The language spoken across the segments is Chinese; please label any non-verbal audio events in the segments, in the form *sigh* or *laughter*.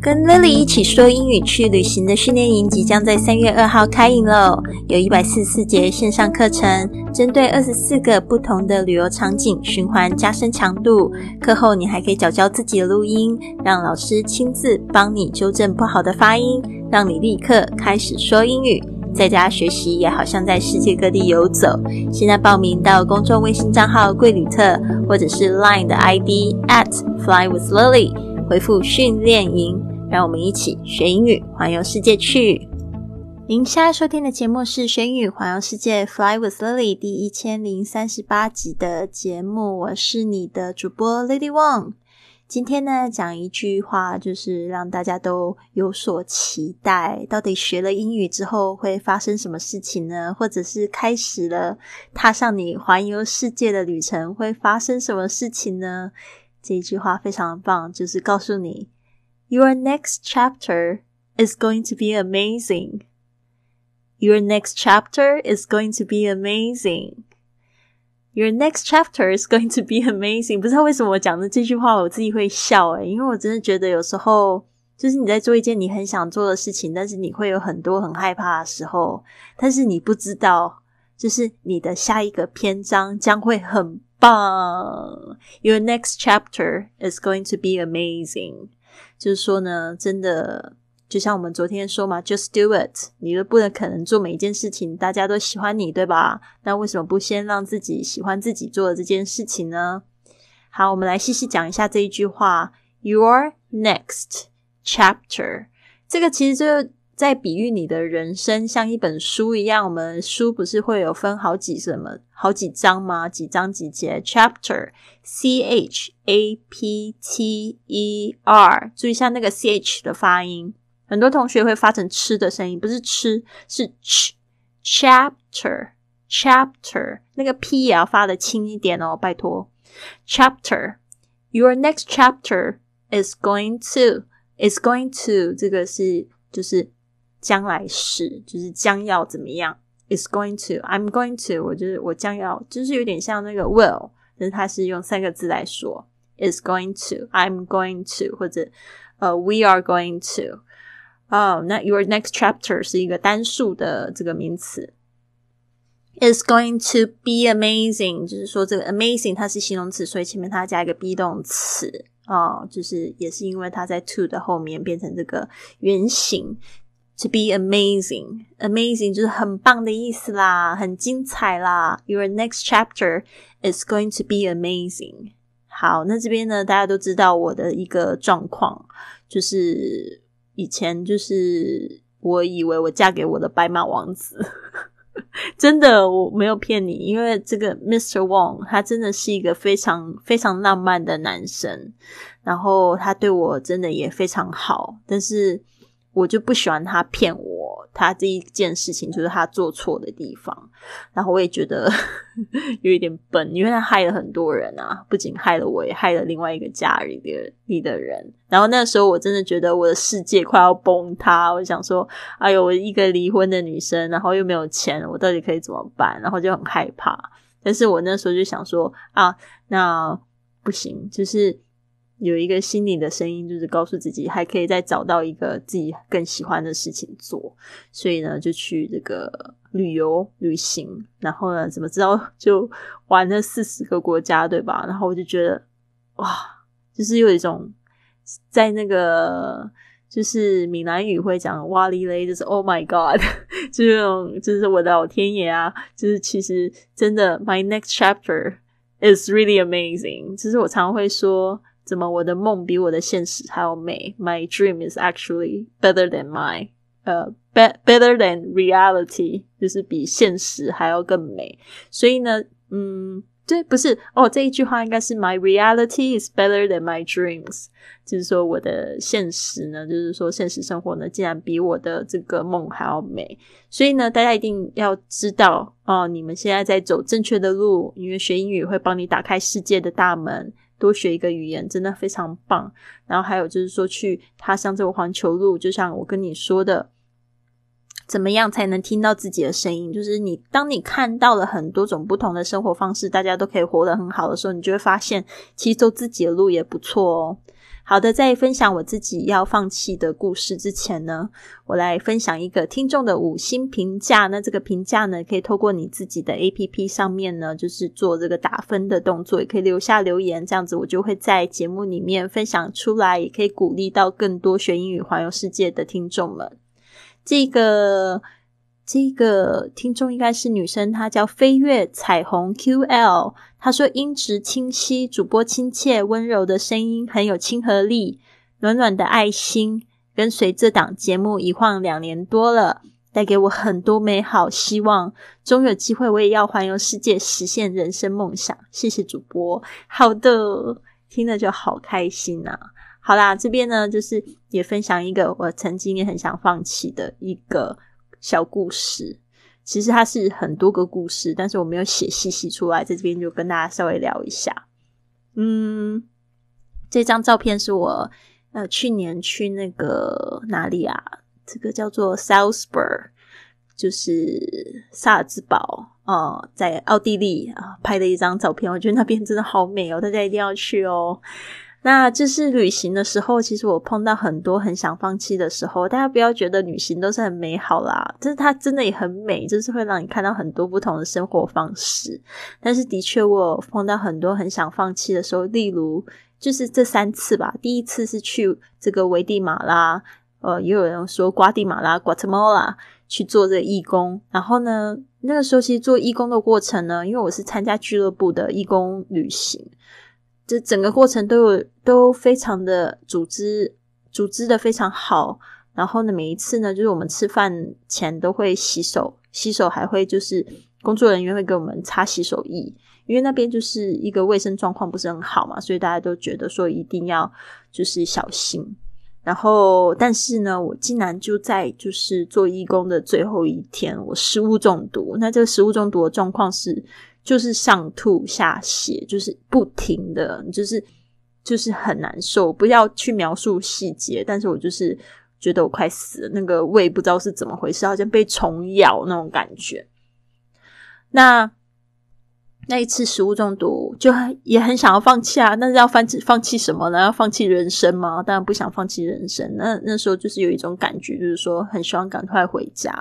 跟 Lily 一起说英语去旅行的训练营即将在三月二号开营喽！有一百四十四节线上课程，针对二十四个不同的旅游场景循环加深强度。课后你还可以找教自己的录音，让老师亲自帮你纠正不好的发音，让你立刻开始说英语。在家学习也好像在世界各地游走。现在报名到公众微信账号“贵旅特”或者是 Line 的 ID at Fly with Lily，回复“训练营”，让我们一起学英语，环游世界去。您现在收听的节目是《学英语环游世界》Fly with Lily 第一千零三十八集的节目，我是你的主播 Lady Wang。今天呢，讲一句话，就是让大家都有所期待。到底学了英语之后会发生什么事情呢？或者是开始了踏上你环游世界的旅程，会发生什么事情呢？这一句话非常棒，就是告诉你，Your next chapter is going to be amazing. Your next chapter is going to be amazing. Your next chapter is going to be amazing。不知道为什么我讲的这句话，我自己会笑诶，因为我真的觉得有时候，就是你在做一件你很想做的事情，但是你会有很多很害怕的时候，但是你不知道，就是你的下一个篇章将会很棒。Your next chapter is going to be amazing。就是说呢，真的。就像我们昨天说嘛，just do it，你又不能可能做每一件事情，大家都喜欢你，对吧？那为什么不先让自己喜欢自己做的这件事情呢？好，我们来细细讲一下这一句话：Your next chapter。这个其实就在比喻你的人生像一本书一样。我们书不是会有分好几什么好几章吗？几章几节？Chapter，C H A P T E R。注意一下那个 C H 的发音。很多同学会发成吃的声音，不是吃，是 ch chapter chapter 那个 p 也要发的轻一点哦，拜托。chapter your next chapter is going to is going to 这个是就是将来式，就是将要怎么样？is going to I'm going to 我就是我将要，就是有点像那个 will，但是它是用三个字来说，is going to I'm going to 或者呃 we are going to。哦，那 your next chapter 是一个单数的这个名词，is going to be amazing，就是说这个 amazing 它是形容词，所以前面它加一个 be 动词哦，就是也是因为它在 to 的后面变成这个原形 ，to be amazing，amazing 就是很棒的意思啦，很精彩啦。Your next chapter is going to be amazing。好，那这边呢，大家都知道我的一个状况就是。以前就是我以为我嫁给我的白马王子，*laughs* 真的我没有骗你，因为这个 Mr. Wong 他真的是一个非常非常浪漫的男生，然后他对我真的也非常好，但是我就不喜欢他骗我。他这一件事情就是他做错的地方，然后我也觉得 *laughs* 有一点笨，因为他害了很多人啊，不仅害了我，也害了另外一个家里的里的人。然后那时候我真的觉得我的世界快要崩塌，我想说，哎呦，我一个离婚的女生，然后又没有钱，我到底可以怎么办？然后就很害怕。但是我那时候就想说，啊，那不行，就是。有一个心里的声音，就是告诉自己还可以再找到一个自己更喜欢的事情做，所以呢，就去这个旅游旅行，然后呢，怎么知道就玩了四十个国家，对吧？然后我就觉得哇，就是有一种在那个就是闽南语会讲 *laughs* 哇哩嘞，就是 Oh my God，就是这种，就是我的老天爷啊，就是其实真的，My next chapter is really amazing。其实我常会说。怎么我的梦比我的现实还要美？My dream is actually better than my 呃，be better than reality，就是比现实还要更美。所以呢，嗯，对，不是哦，这一句话应该是 My reality is better than my dreams，就是说我的现实呢，就是说现实生活呢，竟然比我的这个梦还要美。所以呢，大家一定要知道哦，你们现在在走正确的路，因为学英语会帮你打开世界的大门。多学一个语言真的非常棒。然后还有就是说，去踏上这个环球路，就像我跟你说的，怎么样才能听到自己的声音？就是你当你看到了很多种不同的生活方式，大家都可以活得很好的时候，你就会发现，其实走自己的路也不错哦。好的，在分享我自己要放弃的故事之前呢，我来分享一个听众的五星评价。那这个评价呢，可以透过你自己的 A P P 上面呢，就是做这个打分的动作，也可以留下留言，这样子我就会在节目里面分享出来，也可以鼓励到更多学英语环游世界的听众们。这个。这个听众应该是女生，她叫飞跃彩虹 QL。她说音质清晰，主播亲切温柔的声音很有亲和力，暖暖的爱心跟随这档节目一晃两年多了，带给我很多美好希望。终有机会我也要环游世界，实现人生梦想。谢谢主播，好的，听了就好开心啊！好啦，这边呢就是也分享一个我曾经也很想放弃的一个。小故事，其实它是很多个故事，但是我没有写细细出来，在这边就跟大家稍微聊一下。嗯，这张照片是我呃去年去那个哪里啊？这个叫做 Salzburg，就是萨尔兹堡哦，在奥地利啊拍的一张照片，我觉得那边真的好美哦，大家一定要去哦。那就是旅行的时候，其实我碰到很多很想放弃的时候。大家不要觉得旅行都是很美好啦，就是它真的也很美，就是会让你看到很多不同的生活方式。但是的确，我碰到很多很想放弃的时候，例如就是这三次吧。第一次是去这个危地马拉，呃，也有人说瓜地马拉 （Guatemala） 去做这个义工。然后呢，那个时候其实做义工的过程呢，因为我是参加俱乐部的义工旅行。这整个过程都有都非常的组织组织的非常好，然后呢，每一次呢，就是我们吃饭前都会洗手，洗手还会就是工作人员会给我们擦洗手液，因为那边就是一个卫生状况不是很好嘛，所以大家都觉得说一定要就是小心。然后，但是呢，我竟然就在就是做义工的最后一天，我食物中毒。那这个食物中毒的状况是。就是上吐下泻，就是不停的，就是就是很难受。不要去描述细节，但是我就是觉得我快死了，那个胃不知道是怎么回事，好像被虫咬那种感觉。那那一次食物中毒，就也很想要放弃啊，但是要放弃放弃什么呢？要放弃人生吗？当然不想放弃人生。那那时候就是有一种感觉，就是说很希望赶快回家，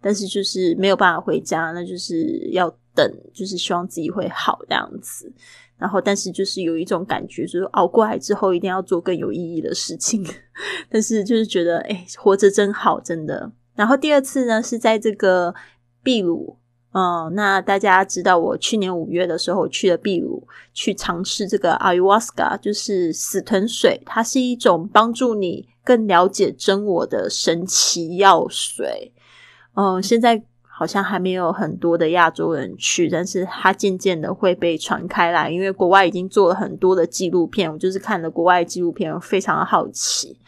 但是就是没有办法回家，那就是要。等就是希望自己会好这样子，然后但是就是有一种感觉，就是熬过来之后一定要做更有意义的事情。*laughs* 但是就是觉得哎，活着真好，真的。然后第二次呢是在这个秘鲁，嗯，那大家知道我去年五月的时候去了秘鲁，去尝试这个阿尤瓦斯卡，就是死藤水，它是一种帮助你更了解真我的神奇药水。嗯，现在。好像还没有很多的亚洲人去，但是它渐渐的会被传开来，因为国外已经做了很多的纪录片。我就是看了国外纪录片，非常好奇。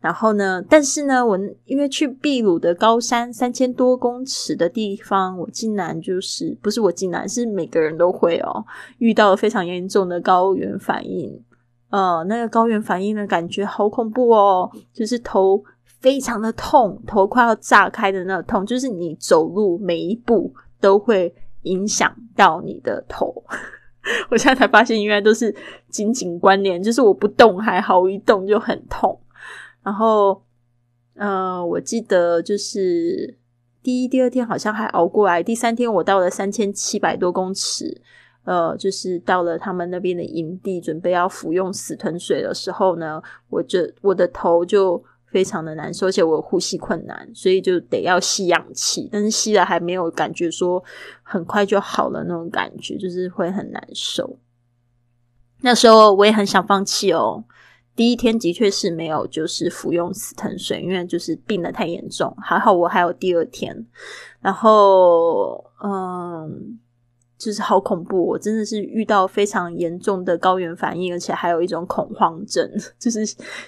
然后呢，但是呢，我因为去秘鲁的高山三千多公尺的地方，我竟然就是不是我竟然是每个人都会哦，遇到了非常严重的高原反应。呃，那个高原反应的感觉好恐怖哦，就是头。非常的痛，头快要炸开的那个痛，就是你走路每一步都会影响到你的头。*laughs* 我现在才发现，原来都是紧紧关联，就是我不动还好，一动就很痛。然后，呃，我记得就是第一、第二天好像还熬过来，第三天我到了三千七百多公尺，呃，就是到了他们那边的营地，准备要服用死豚水的时候呢，我就我的头就。非常的难受，而且我呼吸困难，所以就得要吸氧气。但是吸了还没有感觉说很快就好了那种感觉，就是会很难受。那时候我也很想放弃哦。第一天的确是没有就是服用死藤水，因为就是病的太严重。还好我还有第二天，然后嗯。就是好恐怖，我真的是遇到非常严重的高原反应，而且还有一种恐慌症，*laughs* 就是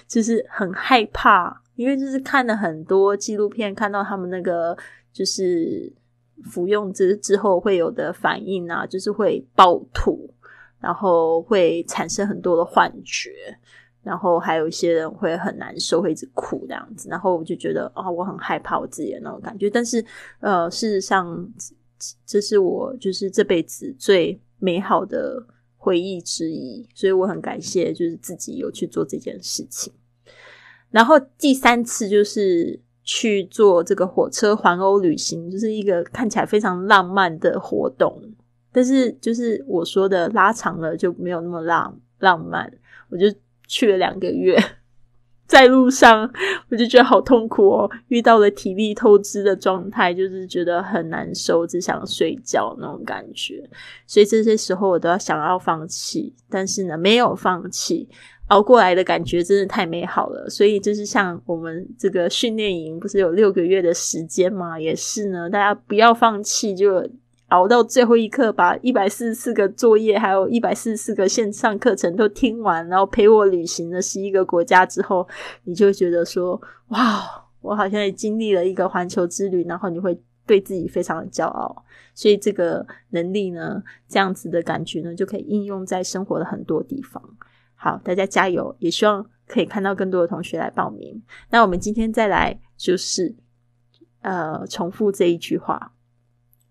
就是很害怕，因为就是看了很多纪录片，看到他们那个就是服用之之后会有的反应啊，就是会暴吐，然后会产生很多的幻觉，然后还有一些人会很难受，会一直哭这样子，然后我就觉得啊，我很害怕我自己的那种感觉，但是呃，事实上。这是我就是这辈子最美好的回忆之一，所以我很感谢，就是自己有去做这件事情。然后第三次就是去做这个火车环欧旅行，就是一个看起来非常浪漫的活动，但是就是我说的拉长了就没有那么浪浪漫，我就去了两个月。在路上，我就觉得好痛苦哦，遇到了体力透支的状态，就是觉得很难受，只想睡觉那种感觉。所以这些时候我都要想要放弃，但是呢，没有放弃，熬过来的感觉真的太美好了。所以就是像我们这个训练营，不是有六个月的时间吗？也是呢，大家不要放弃，就。熬到最后一刻，把一百四十四个作业，还有一百四十四个线上课程都听完，然后陪我旅行了十一个国家之后，你就觉得说：“哇，我好像也经历了一个环球之旅。”然后你会对自己非常的骄傲。所以这个能力呢，这样子的感觉呢，就可以应用在生活的很多地方。好，大家加油！也希望可以看到更多的同学来报名。那我们今天再来，就是呃，重复这一句话。